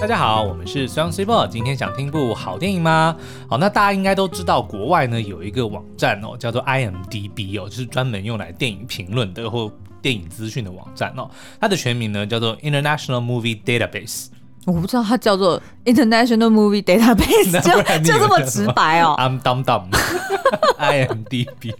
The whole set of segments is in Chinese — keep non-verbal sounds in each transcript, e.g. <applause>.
大家好，我们是 Song Super。今天想听部好电影吗？好，那大家应该都知道，国外呢有一个网站哦，叫做 IMDB 哦，就是专门用来电影评论的或电影资讯的网站哦。它的全名呢叫做 International Movie Database。我不知道它叫做 International Movie Database，<laughs> 就就这么直白哦。I'm dumb dumb。<laughs> IMDB。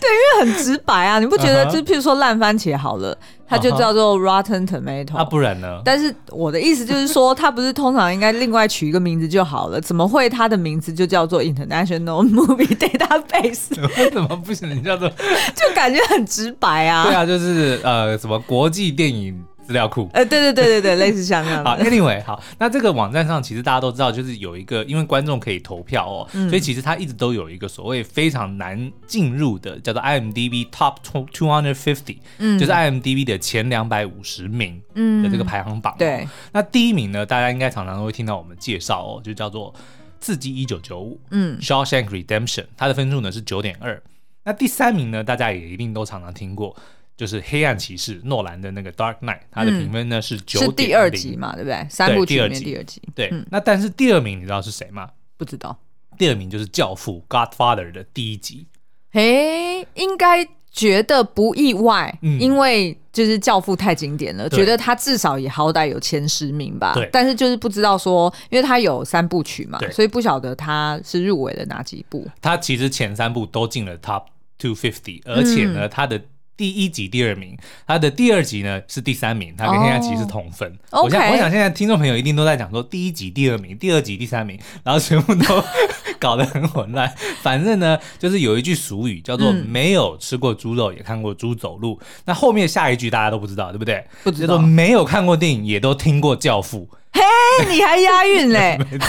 对，因为很直白啊，你不觉得？就譬如说烂番茄好了，它就叫做 Rotten Tomato，啊，不然呢？但是我的意思就是说，它不是通常应该另外取一个名字就好了？怎么会它的名字就叫做 International <laughs> Movie Database？<laughs> 为什么不行？你叫做就感觉很直白啊？对啊，就是呃，什么国际电影。资料库，呃，对对对对对，类似像这样的。好，Anyway，好，那这个网站上其实大家都知道，就是有一个，因为观众可以投票哦，嗯、所以其实它一直都有一个所谓非常难进入的，叫做 IMDB Top Two Hundred Fifty，嗯，就是 IMDB 的前两百五十名的这个排行榜，哦嗯。对，那第一名呢，大家应该常常都会听到我们介绍哦，就叫做《刺激一九九五》，嗯，《Shawshank Redemption》，它的分数呢是九点二。那第三名呢，大家也一定都常常听过。就是黑暗骑士诺兰的那个 Dark Knight，它的评分呢是九点零，是第二集嘛，对不对？三部曲里面第二集。对，那但是第二名你知道是谁吗？不知道。第二名就是《教父》Godfather 的第一集。嘿，应该觉得不意外，因为就是《教父》太经典了，觉得他至少也好歹有前十名吧。对。但是就是不知道说，因为他有三部曲嘛，所以不晓得他是入围了哪几部。他其实前三部都进了 Top Two Fifty，而且呢，他的。第一集第二名，他的第二集呢是第三名，他跟现在其实是同分。Oh, 我想.我想现在听众朋友一定都在讲说第一集第二名，第二集第三名，然后全部都 <laughs> 搞得很混乱。反正呢，就是有一句俗语叫做“没有吃过猪肉也看过猪走路”，嗯，那后面下一句大家都不知道，对不对？不知道。没有看过电影也都听过《教父》。嘿，你还押韵嘞？<laughs> 没错，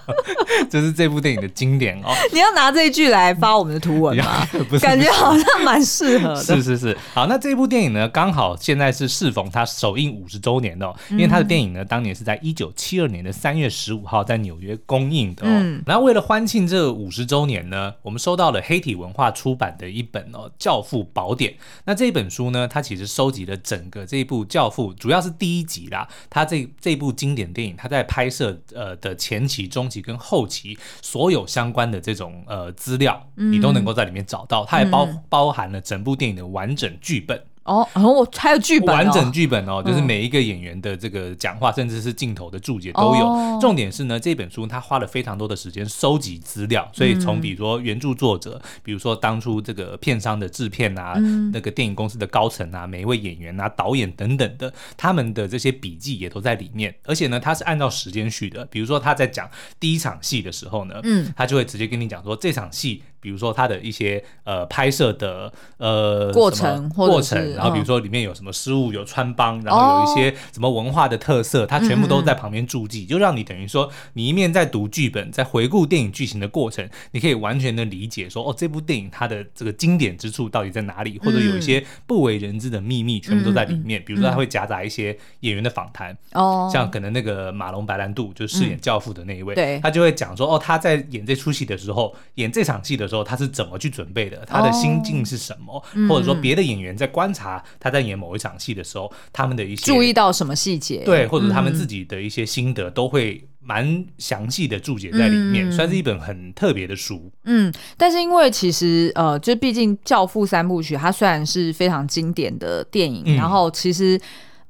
<laughs> 这是这部电影的经典哦。你要拿这一句来发我们的图文吗？<laughs> 不是，感觉好像蛮适合的。是是是，好，那这部电影呢，刚好现在是适逢它首映五十周年的哦，因为它的电影呢，当年是在一九七二年的三月十五号在纽约公映的哦。嗯，然后为了欢庆这五十周年呢，我们收到了黑体文化出版的一本哦《教父宝典》。那这本书呢，它其实收集了整个这一部《教父》，主要是第一集啦。它这这部经典电影，它在拍摄呃的前期、中期跟后期，所有相关的这种呃资料，你都能够在里面找到。它也包包含了整部电影的完整剧本。哦，然后我还有剧本，完整剧本哦，就是每一个演员的这个讲话，甚至是镜头的注解都有。重点是呢，这本书他花了非常多的时间收集资料，所以从比如说原著作者，比如说当初这个片商的制片啊，那个电影公司的高层啊，每一位演员啊、导演等等的，他们的这些笔记也都在里面。而且呢，他是按照时间序的，比如说他在讲第一场戏的时候呢，嗯，他就会直接跟你讲说这场戏。比如说他的一些呃拍摄的呃过程过程，然后比如说里面有什么失误，有穿帮，然后有一些什么文化的特色，他全部都在旁边注记，就让你等于说你一面在读剧本，在回顾电影剧情的过程，你可以完全的理解说哦，这部电影它的这个经典之处到底在哪里，或者有一些不为人知的秘密全部都在里面。比如说他会夹杂一些演员的访谈，哦，像可能那个马龙白兰度就饰演教父的那一位，对，他就会讲说哦，他在演这出戏的时候，演这场戏的时候。他是怎么去准备的？他的心境是什么？或者说别的演员在观察他在演某一场戏的时候，他们的一些注意到什么细节？对，或者他们自己的一些心得，都会蛮详细的注解在里面，嗯、算是一本很特别的书。嗯，但是因为其实呃，就毕竟《教父》三部曲，它虽然是非常经典的电影，嗯、然后其实。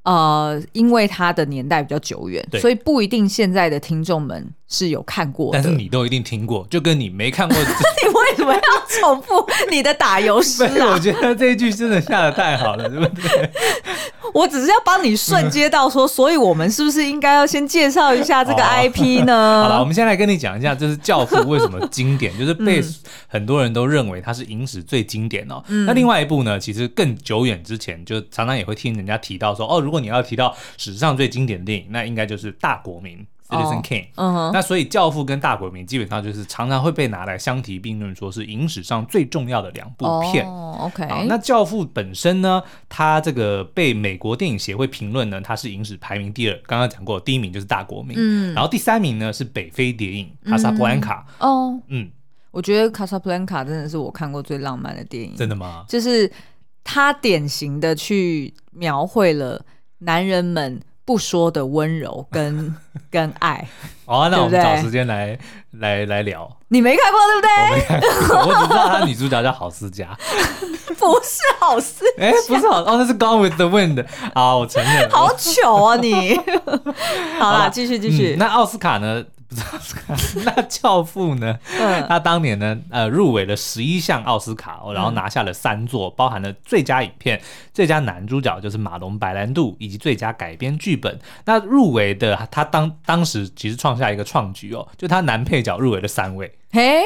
呃，因为它的年代比较久远，对所以不一定现在的听众们是有看过的。但是你都一定听过，就跟你没看过。<laughs> 你为什么要重复你的打油诗啊？<laughs> 我觉得这一句真的下的太好了，对不对？<laughs> 我只是要帮你顺接到说，所以我们是不是应该要先介绍一下这个 IP 呢？哦、好了，我们先来跟你讲一下，就是《教父》为什么经典，就是被很多人都认为它是影史最经典哦。嗯、那另外一部呢，其实更久远之前，就常常也会听人家提到说，哦，如果你要提到史上最经典的电影，那应该就是《大国民》。Citizen Kane，、oh, uh huh. 那所以《教父》跟《大国民》基本上就是常常会被拿来相提并论，说是影史上最重要的两部片。Oh, OK，那《教父》本身呢，它这个被美国电影协会评论呢，它是影史排名第二。刚刚讲过，第一名就是《大国民》，嗯，然后第三名呢是北非谍影《卡萨布兰卡》。哦，嗯，我觉得《卡萨布兰卡》真的是我看过最浪漫的电影。真的吗？就是它典型的去描绘了男人们。不说的温柔跟 <laughs> 跟爱。好啊，那我们找时间来来来聊。你没看过对不对？我没看，我只知道他女主角叫郝思嘉，<laughs> <laughs> 不是郝思，哎，不是郝哦，那是 Gone with the Wind。啊，我承认。好糗啊你！好啦，继续继续。那奥斯卡呢？<laughs> 那教父呢？嗯、他当年呢，呃，入围了十一项奥斯卡，然后拿下了三座，嗯、包含了最佳影片、最佳男主角就是马龙白兰度，以及最佳改编剧本。那入围的他当当时其实创下一个创举哦，就他男配角入围了三位。嘿，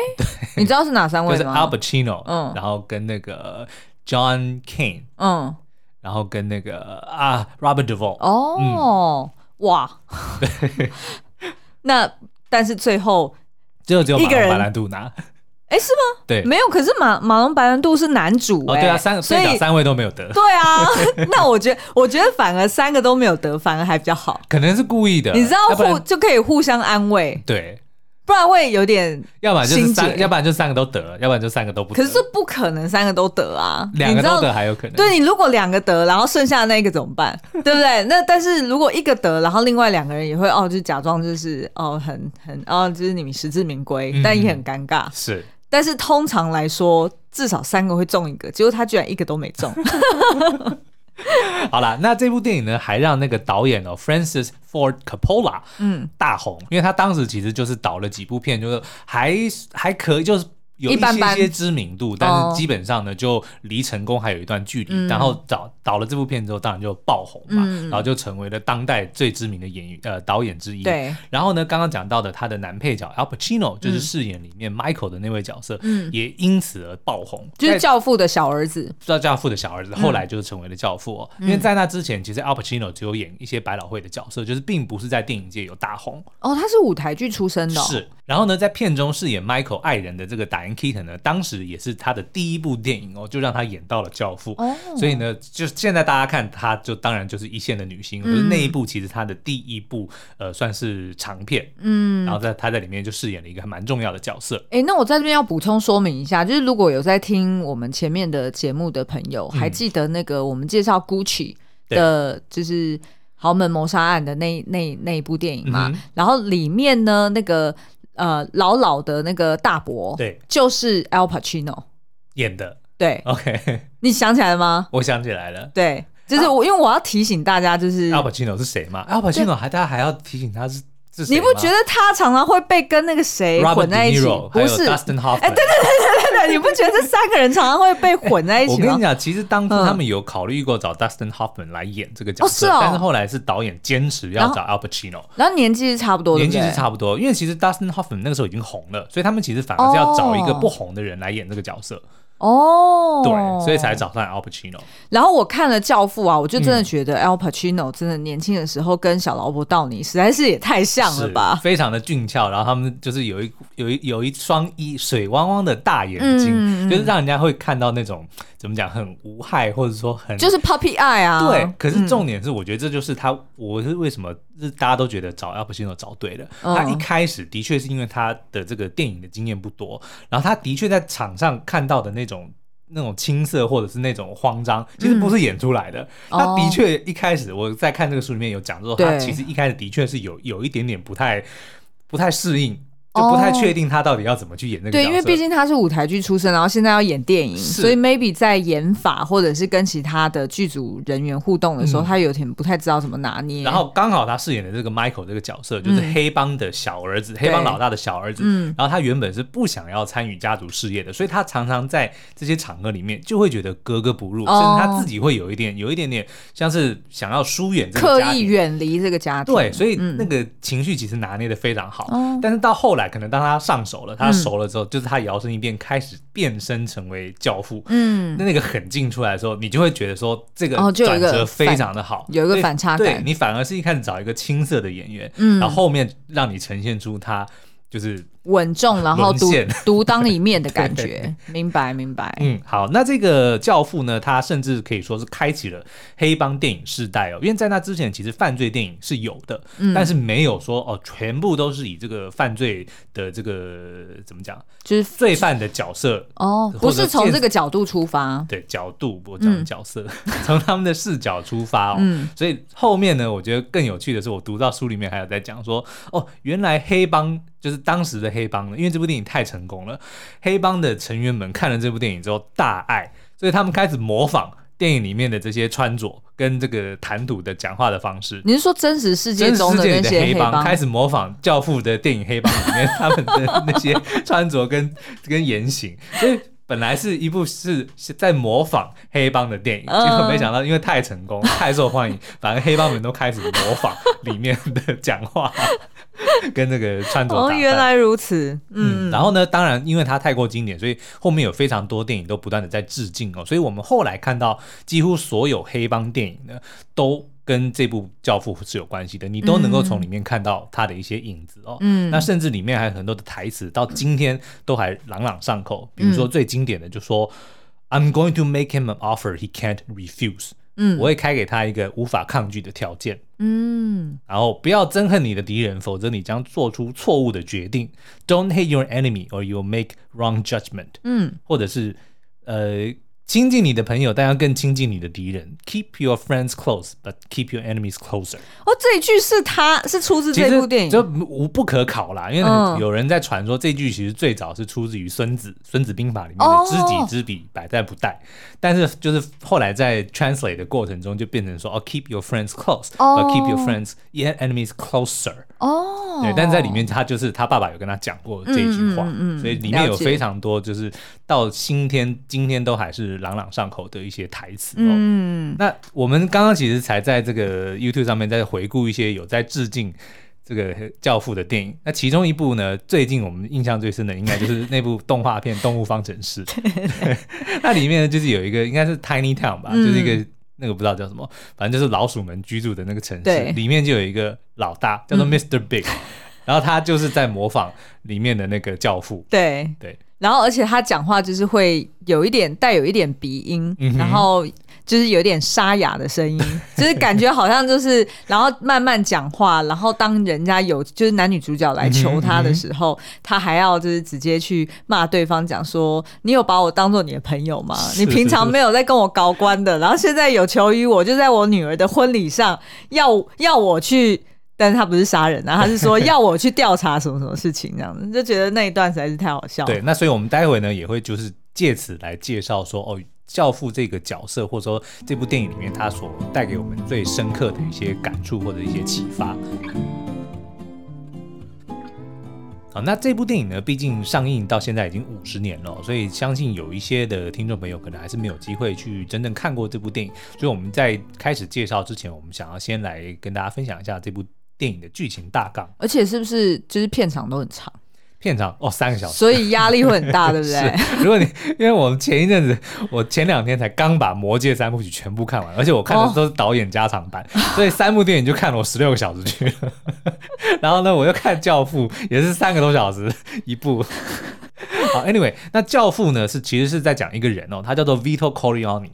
你知道是哪三位吗？就是 Al Pacino，嗯，然后跟那个 John Cain，嗯，然后跟那个啊 Robert Duvall。哦，嗯、哇，对，<laughs> 那。但是最后，最后只有马龙白兰度拿，哎，是吗？对，没有。可是马马龙白兰度是男主，哦，对啊，三个所以三位都没有得。对啊，<laughs> 那我觉得，我觉得反而三个都没有得，反而还比较好。可能是故意的，你知道互就可以互相安慰。对。不然会有点，要不然就是三，要不然就三个都得了，要不然就三个都不得。可是不可能三个都得啊，两个都得还有可能。对，你如果两个得，然后剩下的那个怎么办？<laughs> 对不对？那但是如果一个得，然后另外两个人也会哦，就假装就是哦，很很哦，就是你们实至名归，嗯、但也很尴尬。是，但是通常来说，至少三个会中一个，结果他居然一个都没中。<laughs> <laughs> 好了，那这部电影呢，还让那个导演哦，Francis Ford Coppola，嗯，大红，因为他当时其实就是导了几部片，就是还还可以，就是。有一些些知名度，般但是基本上呢，就离成功还有一段距离。嗯、然后导导了这部片之后，当然就爆红嘛，嗯、然后就成为了当代最知名的演员呃导演之一。对。然后呢，刚刚讲到的他的男配角 Al Pacino，就是饰演里面 Michael 的那位角色，嗯、也因此而爆红。就是教父的小儿子。知道教父的小儿子，后来就是成为了教父哦。嗯、因为在那之前，其实 Al Pacino 只有演一些百老汇的角色，就是并不是在电影界有大红。哦，他是舞台剧出身的、哦。是。然后呢，在片中饰演 Michael 爱人的这个 Keaton 呢，当时也是他的第一部电影哦，就让他演到了教父。哦、所以呢，就现在大家看他，就当然就是一线的女星。嗯、就是那一部其实他的第一部，呃，算是长片。嗯。然后在他在里面就饰演了一个还蛮重要的角色。哎，那我在这边要补充说明一下，就是如果有在听我们前面的节目的朋友，嗯、还记得那个我们介绍 Gucci 的，就是豪门谋杀案的那那那一部电影嘛？嗯、然后里面呢，那个。呃，老老的那个大伯，对，就是 Al Pacino 演的，对，OK，<laughs> 你想起来了吗？我想起来了，对，就是我，因为我要提醒大家，就是 Al Pacino 是谁嘛？Al Pacino 还大家还要提醒他是。你不觉得他常常会被跟那个谁混在一起？不是，哎，对对对对对对，你不觉得这三个人常常会被混在一起吗？我跟你讲，其实当初他们有考虑过找 Dustin Hoffman 来演这个角色，但是后来是导演坚持要找 Al Pacino，然后年纪是差不多，年纪是差不多，因为其实 Dustin Hoffman 那个时候已经红了，所以他们其实反而是要找一个不红的人来演这个角色。哦，对，所以才找上 Al Pacino。然后我看了《教父》啊，我就真的觉得 Al Pacino 真的年轻的时候跟小劳勃道尼实在是也太像了吧，非常的俊俏。然后他们就是有一有一有一双一水汪汪的大眼睛，嗯、就是让人家会看到那种怎么讲很无害，或者说很就是 puppy eye 啊。对，可是重点是，我觉得这就是他，嗯、我是为什么是大家都觉得找 Al Pacino 找对了。嗯、他一开始的确是因为他的这个电影的经验不多，然后他的确在场上看到的那种。那种青涩或者是那种慌张，其实不是演出来的。嗯、他的确一开始我在看这个书里面有讲说，他其实一开始的确是有有一点点不太不太适应。就不太确定他到底要怎么去演那个角色。对，因为毕竟他是舞台剧出身，然后现在要演电影，所以 maybe 在演法或者是跟其他的剧组人员互动的时候，嗯、他有点不太知道怎么拿捏。然后刚好他饰演的这个 Michael 这个角色，就是黑帮的小儿子，嗯、黑帮老大的小儿子。嗯。然后他原本是不想要参与家族事业的，所以他常常在这些场合里面就会觉得格格不入，哦、甚至他自己会有一点有一点点像是想要疏远这个家庭，刻意远离这个家庭。对，所以那个情绪其实拿捏的非常好。嗯、但是到后来，可能当他上手了，他熟了之后，嗯、就是他摇身一变，开始变身成为教父。嗯，那那个狠劲出来的时候，你就会觉得说，这个转折非常的好，哦、有一个反差感。对，你反而是一开始找一个青涩的演员，嗯，然后后面让你呈现出他就是稳重，然后独 <laughs> 独当一面的感觉。明白，明白。嗯，好，那这个教父呢，他甚至可以说是开启了黑帮电影世代哦，因为在那之前，其实犯罪电影是有的，嗯、但是没有说哦，全部都是以这个犯罪的这个怎么讲，就是罪犯的角色哦，不是从这个角度出发，对角度，我讲角色，<laughs> 从、嗯、他们的视角出发哦，嗯、所以后面呢，我觉得更有趣的是，我读到书里面还有在讲说，哦，原来黑帮就是当时的黑帮的，因为这部电影太成功了，黑帮的成员们看了这部电影之后大爱，所以他们开始模仿电影里面的这些穿着跟这个谈吐的讲话的方式。你是说真实世界中的那些黑帮开始模仿《教父》的电影黑帮里面他们的那些穿着跟跟言行？所以。本来是一部是在模仿黑帮的电影，结果没想到因为太成功、太受欢迎，反正黑帮们都开始模仿里面的讲话跟那个穿着。哦，原来如此。嗯，嗯，然后呢，当然因为它太过经典，所以后面有非常多电影都不断的在致敬哦。所以我们后来看到几乎所有黑帮电影呢，都。跟这部《教父》是有关系的，你都能够从里面看到他的一些影子哦。嗯，那甚至里面还有很多的台词，到今天都还朗朗上口。比如说最经典的，就说、嗯、I'm going to make him an offer he can't refuse。嗯，我会开给他一个无法抗拒的条件。嗯，然后不要憎恨你的敌人，否则你将做出错误的决定。Don't hate your enemy or you'll make wrong judgment。嗯，或者是呃。亲近你的朋友，但要更亲近你的敌人。Keep your friends close, but keep your enemies closer。哦，这一句是他是出自这部电影，就无不可考啦。因为有人在传说这句其实最早是出自于孙子《孙子兵法》里面的“知己知彼，百战不殆”。但是就是后来在 translate 的过程中，就变成说哦，Keep your friends close, but keep your friends enemies closer。哦，对，但在里面他就是他爸爸有跟他讲过这句话，所以里面有非常多就是到今天今天都还是。朗朗上口的一些台词哦，嗯，那我们刚刚其实才在这个 YouTube 上面在回顾一些有在致敬这个教父的电影。那其中一部呢，最近我们印象最深的应该就是那部动画片《动物方程式》。<laughs> 那里面呢，就是有一个应该是 Tiny Town 吧，嗯、就是一个那个不知道叫什么，反正就是老鼠们居住的那个城市。里面就有一个老大叫做 Mr. Big，<laughs> 嗯、然后他就是在模仿里面的那个教父。对对。然后，而且他讲话就是会有一点带有一点鼻音，嗯、然后就是有点沙哑的声音，<laughs> 就是感觉好像就是，然后慢慢讲话，然后当人家有就是男女主角来求他的时候，他还要就是直接去骂对方，讲说你有把我当做你的朋友吗？你平常没有在跟我高官的，然后现在有求于我，就在我女儿的婚礼上要要我去。但是他不是杀人啊，他是说要我去调查什么什么事情这样子，就觉得那一段实在是太好笑了。对，那所以我们待会呢也会就是借此来介绍说哦，教父这个角色，或者说这部电影里面他所带给我们最深刻的一些感触或者一些启发。好，那这部电影呢，毕竟上映到现在已经五十年了，所以相信有一些的听众朋友可能还是没有机会去真正看过这部电影。所以我们在开始介绍之前，我们想要先来跟大家分享一下这部。电影的剧情大纲，而且是不是就是片长都很长？片场哦，三个小时，所以压力会很大，对不对？<laughs> 如果你因为我们前一阵子，我前两天才刚把《魔戒》三部曲全部看完，而且我看的都是导演加长版，哦、所以三部电影就看了我十六个小时去了。<laughs> 然后呢，我又看《教父》，也是三个多小时一部。好，Anyway，那《教父》呢是其实是在讲一个人哦，他叫做 Vito Corleone。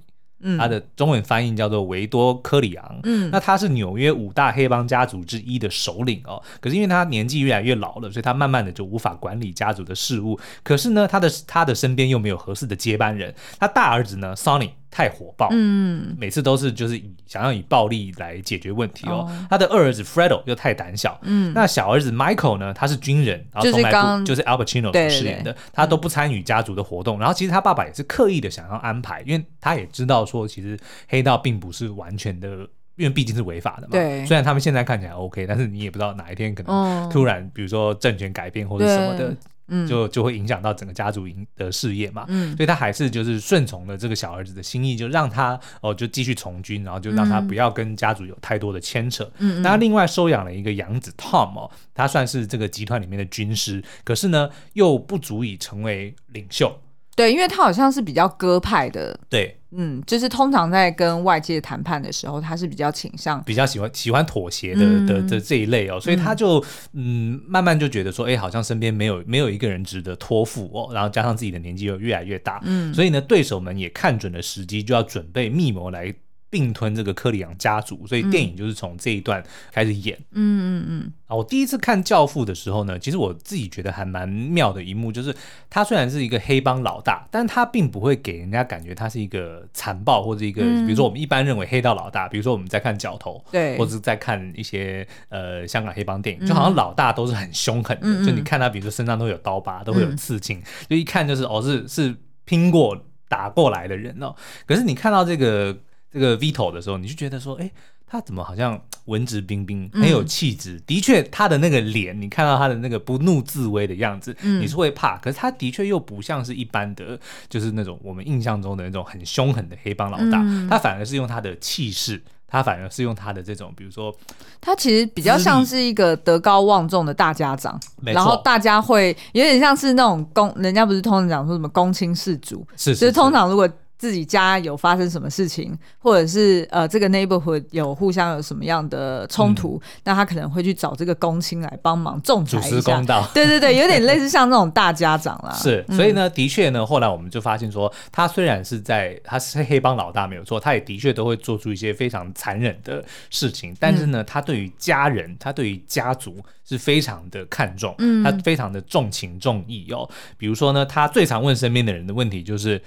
他的中文翻译叫做维多·科里昂。嗯，那他是纽约五大黑帮家族之一的首领哦。可是因为他年纪越来越老了，所以他慢慢的就无法管理家族的事务。可是呢，他的他的身边又没有合适的接班人。他大儿子呢，Sonny。太火爆，嗯，每次都是就是以想要以暴力来解决问题哦。哦他的二儿子 Fredo 又太胆小，嗯，那小儿子 Michael 呢？他是军人，然后从来不就是 Al Pacino 所饰演的，他都不参与家族的活动。然后其实他爸爸也是刻意的想要安排，因为他也知道说，其实黑道并不是完全的，因为毕竟是违法的嘛。对，虽然他们现在看起来 OK，但是你也不知道哪一天可能突然，比如说政权改变或者什么的。嗯，就就会影响到整个家族营的事业嘛，嗯，所以他还是就是顺从了这个小儿子的心意，就让他哦就继续从军，然后就让他不要跟家族有太多的牵扯。嗯，那他另外收养了一个养子 Tom 哦，他算是这个集团里面的军师，可是呢又不足以成为领袖。对，因为他好像是比较鸽派的。对，嗯，就是通常在跟外界谈判的时候，他是比较倾向比较喜欢喜欢妥协的、嗯、的的这一类哦，所以他就嗯慢慢就觉得说，哎，好像身边没有没有一个人值得托付哦，然后加上自己的年纪又越来越大，嗯，所以呢，对手们也看准了时机，就要准备密谋来。并吞这个柯里昂家族，所以电影就是从这一段开始演。嗯嗯嗯。啊，我第一次看《教父》的时候呢，其实我自己觉得还蛮妙的一幕，就是他虽然是一个黑帮老大，但他并不会给人家感觉他是一个残暴或者一个，嗯、比如说我们一般认为黑道老大，比如说我们在看《角头》，对，或者是在看一些呃香港黑帮电影，就好像老大都是很凶狠的，嗯、就你看他，比如说身上都有刀疤，都会有刺青，嗯、就一看就是哦，是是拼过打过来的人哦。可是你看到这个。这个 Vito 的时候，你就觉得说，哎，他怎么好像文质彬彬，很有气质？嗯、的确，他的那个脸，你看到他的那个不怒自威的样子，嗯、你是会怕。可是他的确又不像是一般的，就是那种我们印象中的那种很凶狠的黑帮老大。嗯、他反而是用他的气势，他反而是用他的这种，比如说，他其实比较像是一个德高望重的大家长。然后大家会有点像是那种公，人家不是通常讲说什么公卿事主，是，是，是，就是通常如果。自己家有发生什么事情，或者是呃，这个 neighborhood 有互相有什么样的冲突，嗯、那他可能会去找这个公亲来帮忙仲裁一下，公道。<laughs> 对对对，有点类似像那种大家长啦。是，所以呢，的确呢，后来我们就发现说，他虽然是在他是黑帮老大没有错，他也的确都会做出一些非常残忍的事情，但是呢，他对于家人，他对于家族是非常的看重，嗯，他非常的重情重义哦。比如说呢，他最常问身边的人的问题就是。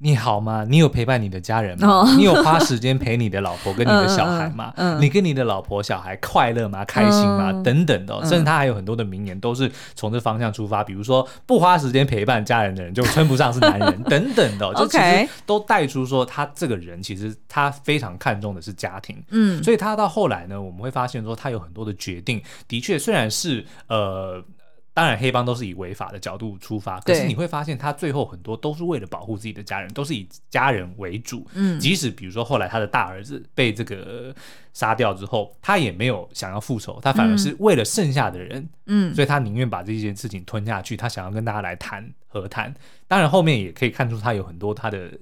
你好吗？你有陪伴你的家人吗？哦、你有花时间陪你的老婆跟你的 <laughs> 小孩吗？嗯嗯、你跟你的老婆小孩快乐吗？开心吗？嗯、等等的、哦，甚至他还有很多的名言都是从这方向出发，比如说不花时间陪伴家人的人就称不上是男人 <laughs> 等等的、哦，就其实都带出说他这个人其实他非常看重的是家庭，嗯，所以他到后来呢，我们会发现说他有很多的决定，的确虽然是呃。当然，黑帮都是以违法的角度出发，可是你会发现，他最后很多都是为了保护自己的家人，都是以家人为主。嗯，即使比如说后来他的大儿子被这个杀掉之后，他也没有想要复仇，他反而是为了剩下的人，嗯，所以他宁愿把这件事情吞下去，他想要跟大家来谈和谈。当然，后面也可以看出他有很多他的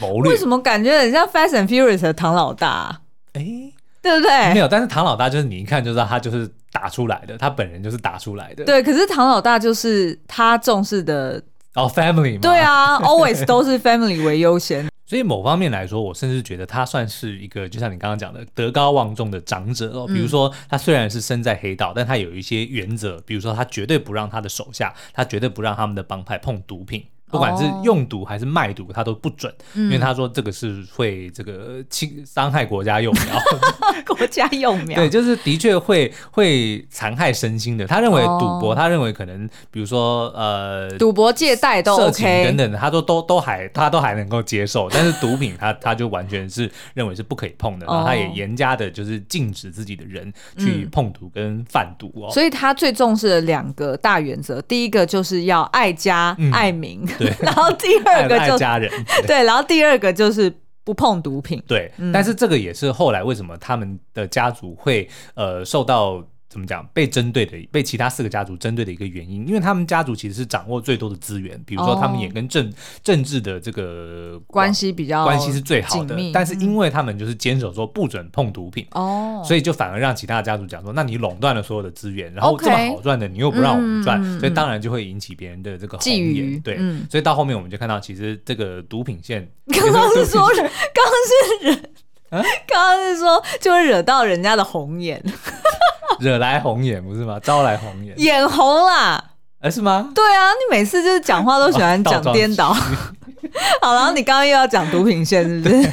谋略。为什么感觉很像《Fast and Furious》的唐老大？哎，对不对？没有，但是唐老大就是你一看就知道他就是。打出来的，他本人就是打出来的。对，可是唐老大就是他重视的哦，family 嘛。对啊，always <laughs> 都是 family 为优先。所以某方面来说，我甚至觉得他算是一个，就像你刚刚讲的德高望重的长者哦。比如说，他虽然是身在黑道，但他有一些原则，比如说他绝对不让他的手下，他绝对不让他们的帮派碰毒品。不管是用毒还是卖毒，他都不准，因为他说这个是会这个侵伤害国家幼苗，<laughs> 国家幼苗，对，就是的确会会残害身心的。他认为赌博，他认为可能比如说呃，赌博借贷都 OK 等等的，他说都都还他都还能够接受，但是毒品他他就完全是认为是不可以碰的，然后他也严加的就是禁止自己的人去碰毒跟贩毒哦。所以他最重视的两个大原则，第一个就是要爱家爱民。对，<laughs> 然后第二个就是家人，对，对，然后第二个就是不碰毒品。对，嗯、但是这个也是后来为什么他们的家族会呃受到。怎么讲？被针对的，被其他四个家族针对的一个原因，因为他们家族其实是掌握最多的资源，比如说他们也跟政、哦、政治的这个关系比较关系是最好的。但是因为他们就是坚守说不准碰毒品，哦、嗯，所以就反而让其他的家族讲说，那你垄断了所有的资源，然后这么好赚的你又不让我们赚，嗯、所以当然就会引起别人的这个红眼。对，嗯、所以到后面我们就看到，其实这个毒品线 <laughs> 刚刚是说，刚刚是人，刚刚是说 <laughs> 就会惹到人家的红眼。惹来红眼不是吗？<laughs> 招来红眼，眼红啦？哎、欸，是吗？对啊，你每次就是讲话都喜欢讲 <laughs> 颠倒。<laughs> 好，然后你刚刚又要讲毒品线，是不是？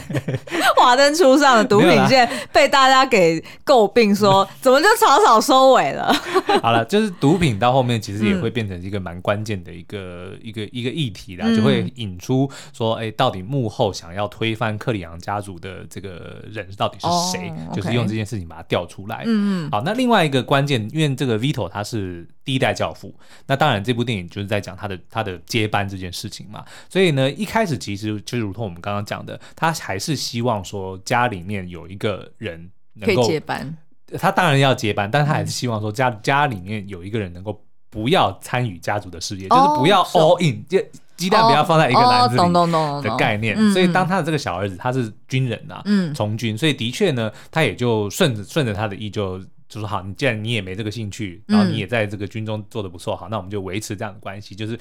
华灯初上的毒品线被大家给诟病，说怎么就草草收尾了？<laughs> 好了，就是毒品到后面其实也会变成一个蛮关键的一个、嗯、<laughs> 一个一个议题啦，就会引出说，哎、欸，到底幕后想要推翻克里昂家族的这个人到底是谁？就是用这件事情把它调出来。嗯，好，那另外一个关键，因为这个 Vito 他是第一代教父，那当然这部电影就是在讲他的他的接班这件事情嘛，所以呢。一开始其实就如同我们刚刚讲的，他还是希望说家里面有一个人能够接班，他当然要接班，但他还是希望说家家里面有一个人能够不要参与家族的事业，哦、就是不要 all in，就鸡蛋不要放在一个篮子里的概念。所以当他的这个小儿子他是军人呐，嗯，从军，所以的确呢，他也就顺着顺着他的意就。就说好，你既然你也没这个兴趣，然后你也在这个军中做的不错，好，那我们就维持这样的关系。就是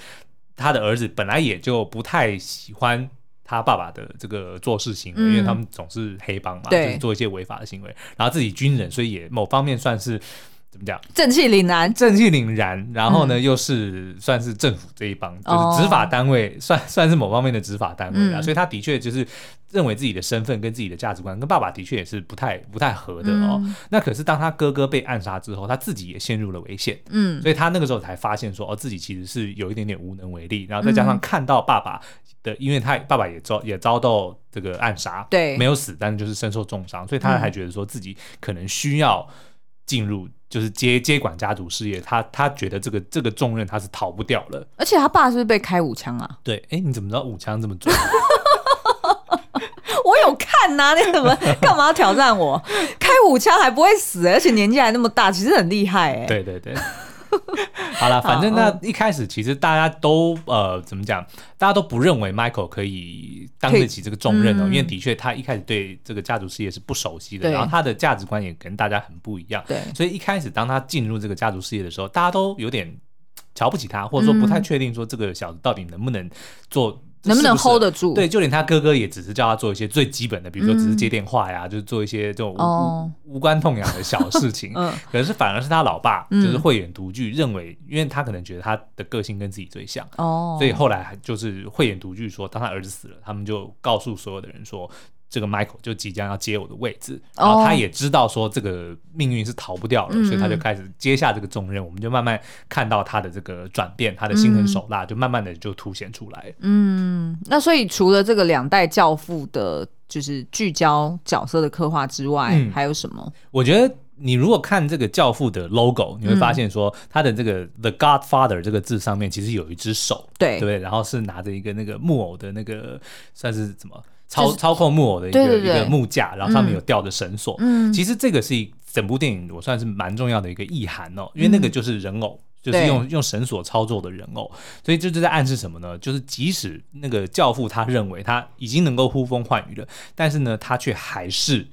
他的儿子本来也就不太喜欢他爸爸的这个做事行为，因为他们总是黑帮嘛，就是做一些违法的行为。然后自己军人，所以也某方面算是。怎么讲？正气凛然，正气凛然。然后呢，又是算是政府这一帮，就是执法单位，算 <laughs> 算是某方面的执法单位啊。所以他的确就是认为自己的身份跟自己的价值观跟爸爸的确也是不太不太合的哦。那可是当他哥哥被暗杀之后，他自己也陷入了危险。嗯，所以他那个时候才发现说，哦，自己其实是有一点点无能为力。然后再加上看到爸爸的，因为他爸爸也遭也遭到这个暗杀，对，没有死，但是就是身受重伤，所以他还觉得说自己可能需要进入。就是接接管家族事业，他他觉得这个这个重任他是逃不掉了。而且他爸是不是被开五枪啊？对，哎、欸，你怎么知道五枪这么准？<laughs> 我有看呐、啊，你怎么 <laughs> 干嘛要挑战我？开五枪还不会死，而且年纪还那么大，其实很厉害哎。对对对。<laughs> 好了，反正那一开始其实大家都呃怎么讲，大家都不认为 Michael 可以当得起这个重任哦，嗯、因为的确他一开始对这个家族事业是不熟悉的，然后他的价值观也跟大家很不一样，对，所以一开始当他进入这个家族事业的时候，大家都有点瞧不起他，或者说不太确定说这个小子到底能不能做。能不能 hold 得住？对，就连他哥哥也只是叫他做一些最基本的，比如说只是接电话呀，嗯、就是做一些这种无、哦、无关痛痒的小事情。嗯，<laughs> 可是反而是他老爸，就是慧眼独具，认为，因为他可能觉得他的个性跟自己最像，哦，所以后来就是慧眼独具说，当他儿子死了，他们就告诉所有的人说。这个 Michael 就即将要接我的位置，然后他也知道说这个命运是逃不掉了，所以他就开始接下这个重任。我们就慢慢看到他的这个转变，他的心狠手辣就慢慢的就凸显出来。嗯，那所以除了这个两代教父的，就是聚焦角色的刻画之外，还有什么？我觉得你如果看这个教父的 logo，你会发现说他的这个 The Godfather 这个字上面其实有一只手，对对对？然后是拿着一个那个木偶的那个算是怎么？操操控木偶的一个一个木架，然后上面有吊着绳索。嗯，其实这个是整部电影我算是蛮重要的一个意涵哦，因为那个就是人偶，嗯、就是用用绳索操作的人偶，所以这就在暗示什么呢？就是即使那个教父他认为他已经能够呼风唤雨了，但是呢，他却还是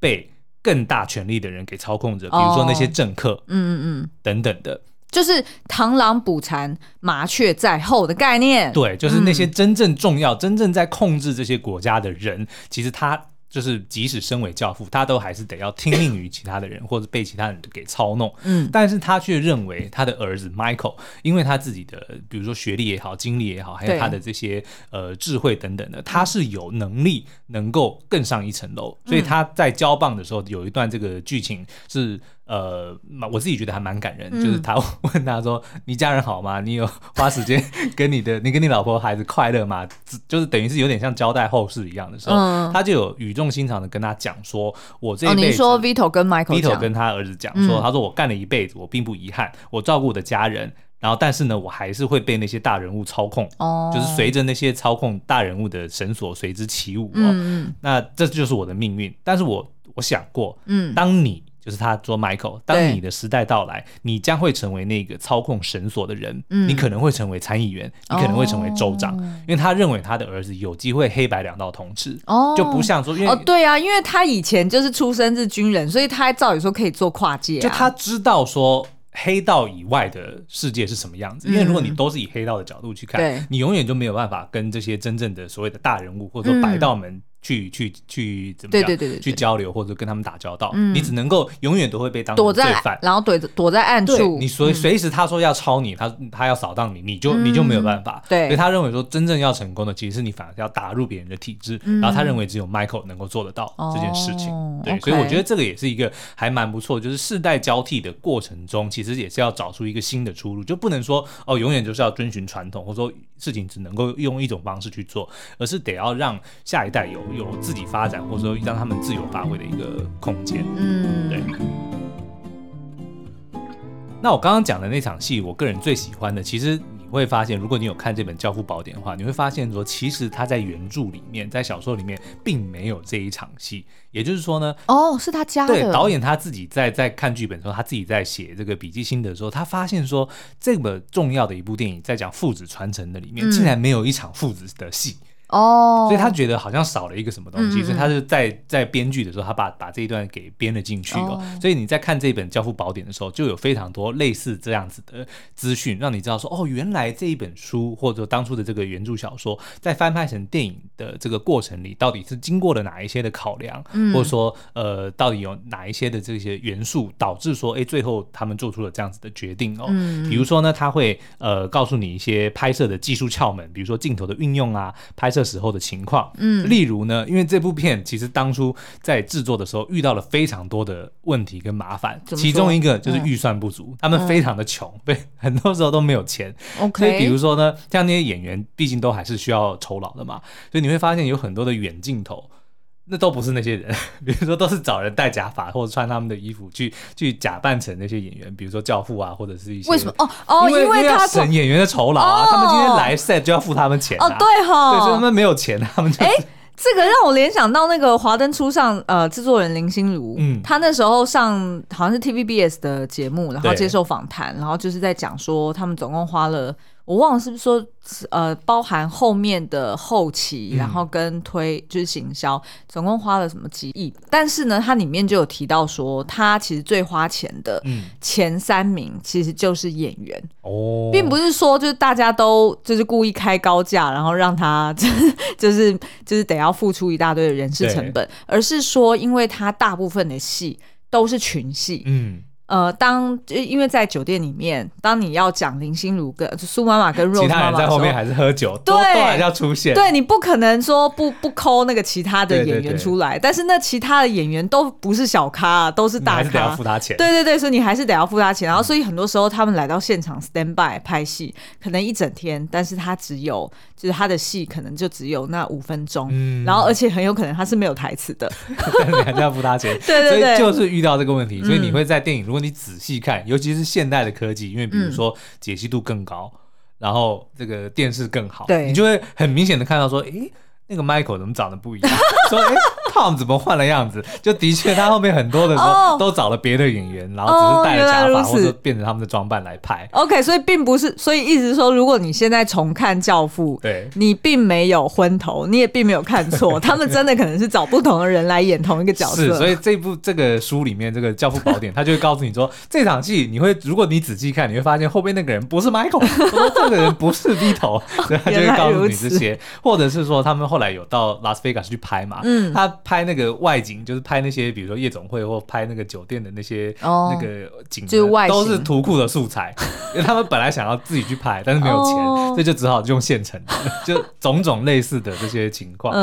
被更大权力的人给操控着，比如说那些政客，嗯嗯嗯，等等的。就是螳螂捕蝉，麻雀在后的概念。对，就是那些真正重要、嗯、真正在控制这些国家的人，其实他。就是即使身为教父，他都还是得要听命于其他的人，或者被其他人给操弄。嗯，但是他却认为他的儿子 Michael，因为他自己的比如说学历也好、经历也好，还有他的这些呃智慧等等的，他是有能力能够更上一层楼。所以他在交棒的时候，有一段这个剧情是呃，我自己觉得还蛮感人，就是他 <laughs> 问他说：“你家人好吗？你有花时间跟你的 <laughs> 你跟你老婆孩子快乐吗？”就是等于是有点像交代后事一样的时候，他就有语。重心长的跟他讲说，我这一辈子，哦、你说 Vito 跟 Michael，Vito 跟他儿子讲说，嗯、他说我干了一辈子，我并不遗憾，我照顾我的家人，然后但是呢，我还是会被那些大人物操控，哦，就是随着那些操控大人物的绳索随之起舞，哦，嗯，那这就是我的命运。但是我我想过，嗯，当你。就是他说，Michael，当你的时代到来，你将会成为那个操控绳索的人。嗯，你可能会成为参议员，你可能会成为州长，哦、因为他认为他的儿子有机会黑白两道通吃。哦，就不像说，因为哦，对啊，因为他以前就是出生是军人，所以他照理说可以做跨界、啊。就他知道说黑道以外的世界是什么样子，嗯、因为如果你都是以黑道的角度去看，对你永远就没有办法跟这些真正的所谓的大人物或者说白道门、嗯。去去去怎么样？对对对对，去交流或者跟他们打交道，你只能够永远都会被当成罪犯，然后躲躲在暗处。你随随时他说要抄你，他他要扫荡你，你就你就没有办法。对，所以他认为说真正要成功的，其实是你反而要打入别人的体制。然后他认为只有 Michael 能够做得到这件事情。对，所以我觉得这个也是一个还蛮不错，就是世代交替的过程中，其实也是要找出一个新的出路，就不能说哦永远就是要遵循传统，或者说事情只能够用一种方式去做，而是得要让下一代有。有自己发展，或者说让他们自由发挥的一个空间。嗯，对。那我刚刚讲的那场戏，我个人最喜欢的，其实你会发现，如果你有看这本《教父宝典》的话，你会发现说，其实他在原著里面，在小说里面并没有这一场戏。也就是说呢，哦，是他加的。对，导演他自己在在看剧本的时候，他自己在写这个笔记心得的时候，他发现说，这么重要的一部电影，在讲父子传承的里面，竟然没有一场父子的戏。哦，所以他觉得好像少了一个什么东西，嗯、所以他是在在编剧的时候，他把把这一段给编了进去哦。哦，所以你在看这本《教父宝典》的时候，就有非常多类似这样子的资讯，让你知道说，哦，原来这一本书或者当初的这个原著小说，在翻拍成电影的这个过程里，到底是经过了哪一些的考量，嗯、或者说，呃，到底有哪一些的这些元素导致说，哎，最后他们做出了这样子的决定哦。嗯、比如说呢，他会呃告诉你一些拍摄的技术窍门，比如说镜头的运用啊，拍摄。这时候的情况，嗯，例如呢，因为这部片其实当初在制作的时候遇到了非常多的问题跟麻烦，其中一个就是预算不足，嗯、他们非常的穷，对、嗯，很多时候都没有钱。OK，所以比如说呢，像那些演员，毕竟都还是需要酬劳的嘛，所以你会发现有很多的远镜头。那都不是那些人，<laughs> 比如说都是找人戴假发或者穿他们的衣服去去假扮成那些演员，比如说教父啊，或者是一些为什么哦哦，因为，他省演员的酬劳啊，哦、他们今天来 set 就要付他们钱、啊、哦，对哈，对，所以他们没有钱，他们就哎、欸，这个让我联想到那个《华灯初上》呃，制作人林心如，嗯，他那时候上好像是 TVBS 的节目，然后接受访谈，然后就是在讲说他们总共花了。我忘了是不是说，呃，包含后面的后期，然后跟推就是行销，总共花了什么几亿？但是呢，它里面就有提到说，它其实最花钱的前三名其实就是演员哦，并不是说就是大家都就是故意开高价，然后让他 <laughs> 就是就是就是得要付出一大堆的人事成本，而是说，因为他大部分的戏都是群戏，嗯。呃，当因为在酒店里面，当你要讲林心如跟苏妈妈跟 Rose 妈妈，其他人在后面还是喝酒，对，都还要出现。对，你不可能说不不抠那个其他的演员出来，对对对，但是那其他的演员都不是小咖，都是大咖，还是得要付他钱。对对对，所以你还是得要付他钱。然后，所以很多时候他们来到现场 stand by 拍戏，可能一整天，但是他只有就是他的戏可能就只有那五分钟，嗯，然后而且很有可能他是没有台词的，<laughs> 你还是要付他钱。<laughs> 对对对，所以就是遇到这个问题，所以你会在电影如果。你仔细看，尤其是现代的科技，因为比如说解析度更高，嗯、然后这个电视更好，对你就会很明显的看到说，诶，那个 Michael 怎么长得不一样？<laughs> 说，诶。Tom 怎么换了样子？就的确，他后面很多的时候都找了别的演员，然后只是戴了假发或者变成他们的装扮来拍。OK，所以并不是，所以意思是说，如果你现在重看《教父》，对，你并没有昏头，你也并没有看错，<laughs> 他们真的可能是找不同的人来演同一个角色。是，所以这部这个书里面这个《教父宝典》，他就会告诉你说，这场戏你会，如果你仔细看，你会发现后面那个人不是 Michael，说 <laughs> 这个人不是 Vito，所以他就会告诉你这些，或者是说他们后来有到拉斯维加斯去拍嘛，嗯，他拍那个外景。就是拍那些，比如说夜总会或拍那个酒店的那些那个景，都是图库的素材，<laughs> 因为他们本来想要自己去拍，但是没有钱，所以就只好用现成的，<laughs> 就种种类似的这些情况。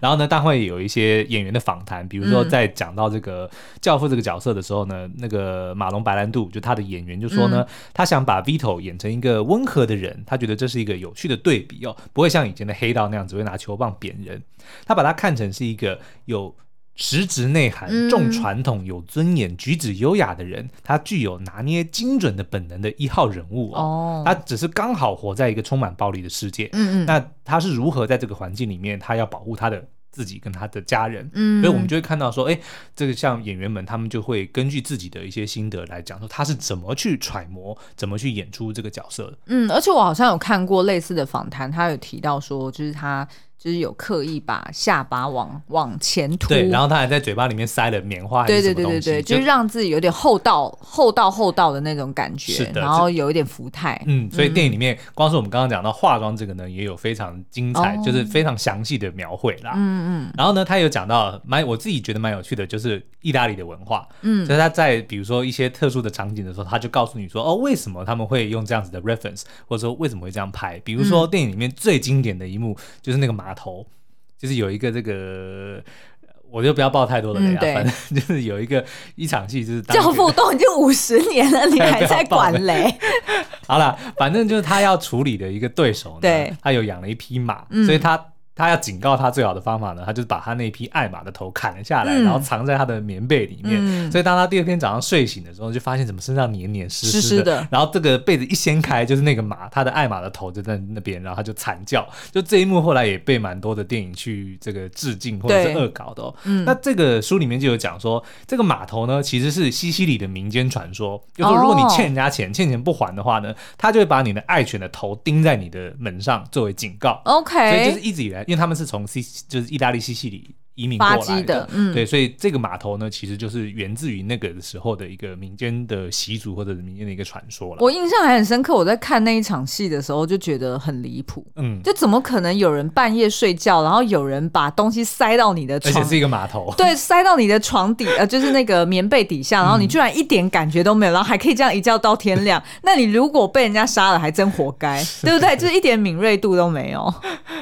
然后呢，大会有一些演员的访谈，比如说在讲到这个教父这个角色的时候呢，那个马龙白兰度就他的演员就说呢，他想把 Vito 演成一个温和的人，他觉得这是一个有趣的对比哦，不会像以前的黑道那样只会拿球棒扁人，他把他看成是一个有。实质内涵、重传统、有尊严、举止优雅的人，他具有拿捏精准的本能的一号人物哦。他只是刚好活在一个充满暴力的世界。嗯嗯。那他是如何在这个环境里面，他要保护他的自己跟他的家人？嗯。所以我们就会看到说，哎，这个像演员们，他们就会根据自己的一些心得来讲说，他是怎么去揣摩、怎么去演出这个角色的。嗯，而且我好像有看过类似的访谈，他有提到说，就是他。就是有刻意把下巴往往前凸，对，然后他还在嘴巴里面塞了棉花，对对对对对，就是让自己有点厚道厚道厚道的那种感觉，是的，然后有一点福态，嗯，所以电影里面光是我们刚刚讲到化妆这个呢，也有非常精彩，就是非常详细的描绘啦，嗯嗯，然后呢，他有讲到蛮我自己觉得蛮有趣的，就是意大利的文化，嗯，所以他在比如说一些特殊的场景的时候，他就告诉你说，哦，为什么他们会用这样子的 reference，或者说为什么会这样拍，比如说电影里面最经典的一幕就是那个马。头就是有一个这个，我就不要爆太多的雷啊。嗯、反正 <laughs> 就是有一个一场戏，就是教父都已经五十年了，<laughs> 你还在管雷？<laughs> 好了，反正就是他要处理的一个对手呢，对他有养了一匹马，嗯、所以他他要警告他最好的方法呢，他就是把他那匹爱马的头砍了下来，嗯、然后藏在他的棉被里面。嗯、所以当他第二天早上睡醒的时候，就发现怎么身上黏黏湿湿的。然后这个被子一掀开，就是那个马，他的爱马的头就在那边，然后他就惨叫。就这一幕后来也被蛮多的电影去这个致敬或者是恶搞的、哦。嗯、那这个书里面就有讲说，这个马头呢其实是西西里的民间传说，就说如果你欠人家钱，哦、欠钱不还的话呢，他就会把你的爱犬的头钉在你的门上作为警告。OK，所以就是一直以来，因为他们是从西。就是意大利西西里。移民过来的，的嗯、对，所以这个码头呢，其实就是源自于那个时候的一个民间的习俗或者是民间的一个传说了。我印象还很深刻，我在看那一场戏的时候就觉得很离谱，嗯，就怎么可能有人半夜睡觉，然后有人把东西塞到你的床，而且是一个码头，<laughs> 对，塞到你的床底，呃，就是那个棉被底下，然后你居然一点感觉都没有，然后还可以这样一觉到天亮，<laughs> 那你如果被人家杀了，还真活该，<laughs> 对不对？就是一点敏锐度都没有。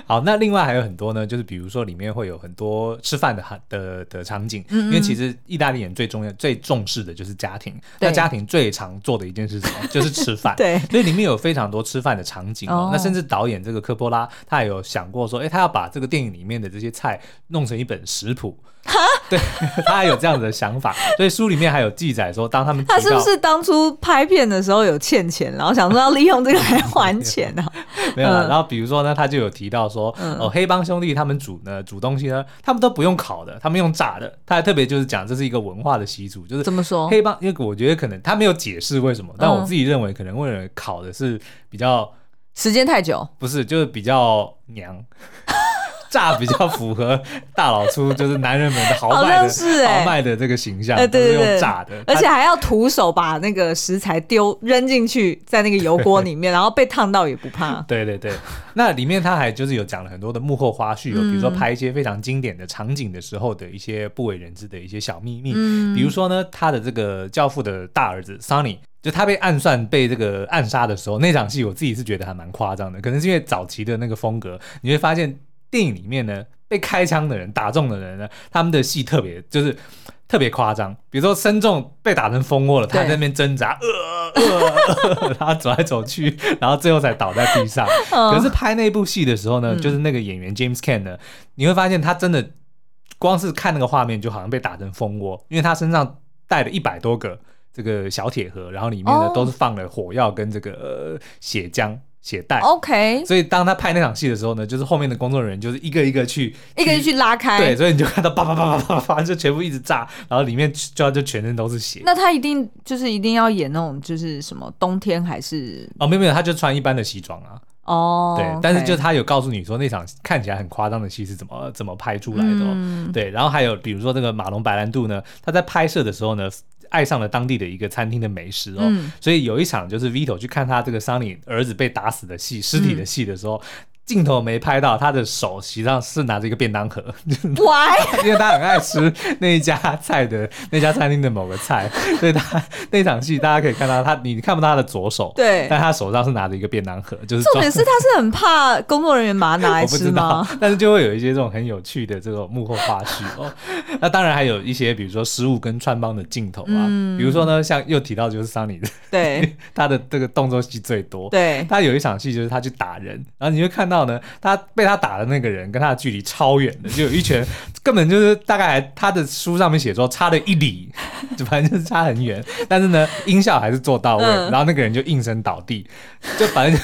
好，那另外还有很多呢，就是比如说里面会有很多吃饭的的。的的场景，因为其实意大利人最重要、最重视的就是家庭。那家庭最常做的一件事是什么？<laughs> 就是吃饭。对，所以里面有非常多吃饭的场景哦。那甚至导演这个科波拉，他也有想过说，哎，他要把这个电影里面的这些菜弄成一本食谱。哈，对，<laughs> 他还有这样子的想法。所以书里面还有记载说，当他们他是不是当初拍片的时候有欠钱，然后想说要利用这个来还钱呢？<laughs> 没有。然后比如说呢，他就有提到说，哦，黑帮兄弟他们煮呢，煮东西呢，他们都不用烤的。他们用炸的，他还特别就是讲这是一个文化的习俗，就是怎么说黑帮？因为我觉得可能他没有解释为什么，但我自己认为可能为了烤的是比较时间太久，不是就是比较娘。炸比较符合大老粗，就是男人们的豪 <laughs> 迈的、欸、豪迈的这个形象，对对对，用炸的，而且还要徒手把那个食材丢扔进去，在那个油锅里面，<laughs> 然后被烫到也不怕。对对对，那里面他还就是有讲了很多的幕后花絮，有比如说拍一些非常经典的场景的时候的一些不为人知的一些小秘密，嗯、比如说呢，他的这个教父的大儿子 Sonny，就他被暗算被这个暗杀的时候，那场戏我自己是觉得还蛮夸张的，可能是因为早期的那个风格，你会发现。电影里面呢，被开枪的人打中的人呢，他们的戏特别就是特别夸张。比如说身中被打成蜂窝了，他在那边挣扎，呃呃，<laughs> 然后走来走去，然后最后才倒在地上。<laughs> 可是拍那部戏的时候呢，就是那个演员 James Caan 呢，你会发现他真的光是看那个画面就好像被打成蜂窝，因为他身上带了一百多个这个小铁盒，然后里面呢都是放了火药跟这个血浆。血袋，OK。所以当他拍那场戏的时候呢，就是后面的工作人员就是一个一个去，一个一个去拉开，对，所以你就看到叭叭叭叭叭叭，就全部一直炸，然后里面就就全身都是血。那他一定就是一定要演那种就是什么冬天还是？哦，没有没有，他就穿一般的西装啊。哦，对，但是就他有告诉你说那场看起来很夸张的戏是怎么怎么拍出来的，哦。嗯、对，然后还有比如说这个马龙白兰度呢，他在拍摄的时候呢。爱上了当地的一个餐厅的美食哦，嗯、所以有一场就是 Vito 去看他这个 Sonny 儿子被打死的戏，尸体的戏的时候。嗯镜头没拍到他的手，实际上是拿着一个便当盒。Why？<laughs> 因为他很爱吃那一家菜的那家餐厅的某个菜，所以他那场戏大家可以看到他，你看不到他的左手，对，但他手上是拿着一个便当盒，就是重点是他是很怕工作人员把它拿来吃吗？但是就会有一些这种很有趣的这个幕后花絮哦。<laughs> 那当然还有一些，比如说失误跟穿帮的镜头啊，嗯、比如说呢，像又提到就是桑尼的，对，<laughs> 他的这个动作戏最多，对，他有一场戏就是他去打人，然后你会看到。呢，他被他打的那个人跟他的距离超远的，就有一拳，根本就是大概他的书上面写说差了一里，就反正就是差很远。但是呢，音效还是做到位，嗯、然后那个人就应声倒地，就反正。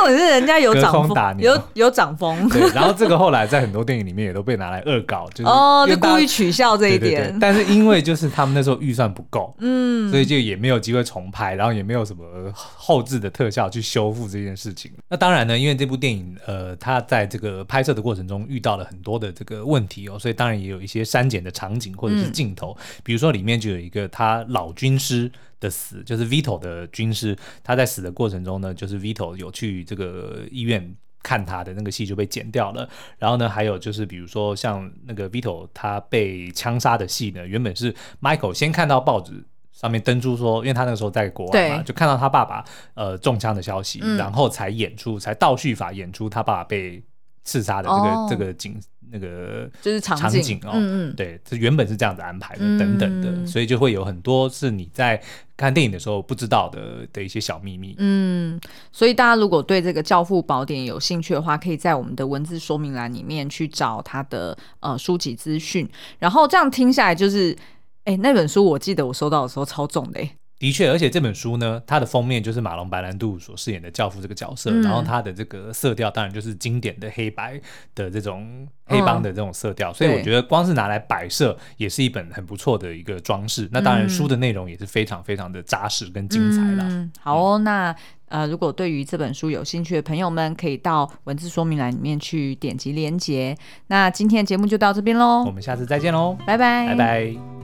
重点是人家有掌风，有有掌风。对，然后这个后来在很多电影里面也都被拿来恶搞，就是哦，就故意取笑这一点。但是因为就是他们那时候预算不够，嗯，所以就也没有机会重拍，然后也没有什么后置的特效去修复这件事情。那当然呢，因为这部电影呃，它在这个拍摄的过程中遇到了很多的这个问题哦，所以当然也有一些删减的场景或者是镜头，嗯、比如说里面就有一个他老军师。的死就是 Vito 的军师，他在死的过程中呢，就是 Vito 有去这个医院看他的那个戏就被剪掉了。然后呢，还有就是比如说像那个 Vito 他被枪杀的戏呢，原本是 Michael 先看到报纸上面登出说，因为他那个时候在国外嘛，就看到他爸爸呃中枪的消息，嗯、然后才演出才倒叙法演出他爸爸被刺杀的这个、哦、这个景。那个就是场景哦，嗯嗯，对，这原本是这样子安排的，等等的，嗯、所以就会有很多是你在看电影的时候不知道的的一些小秘密。嗯，所以大家如果对这个《教父宝典》有兴趣的话，可以在我们的文字说明栏里面去找它的呃书籍资讯。然后这样听下来，就是哎，那本书我记得我收到的时候超重的。的确，而且这本书呢，它的封面就是马龙白兰度所饰演的教父这个角色，嗯、然后它的这个色调当然就是经典的黑白的这种黑帮的这种色调，嗯、所以我觉得光是拿来摆设也是一本很不错的一个装饰。嗯、那当然，书的内容也是非常非常的扎实跟精彩了。嗯、好哦，那呃，如果对于这本书有兴趣的朋友们，可以到文字说明栏里面去点击连结。那今天的节目就到这边喽，我们下次再见喽，拜拜，拜拜。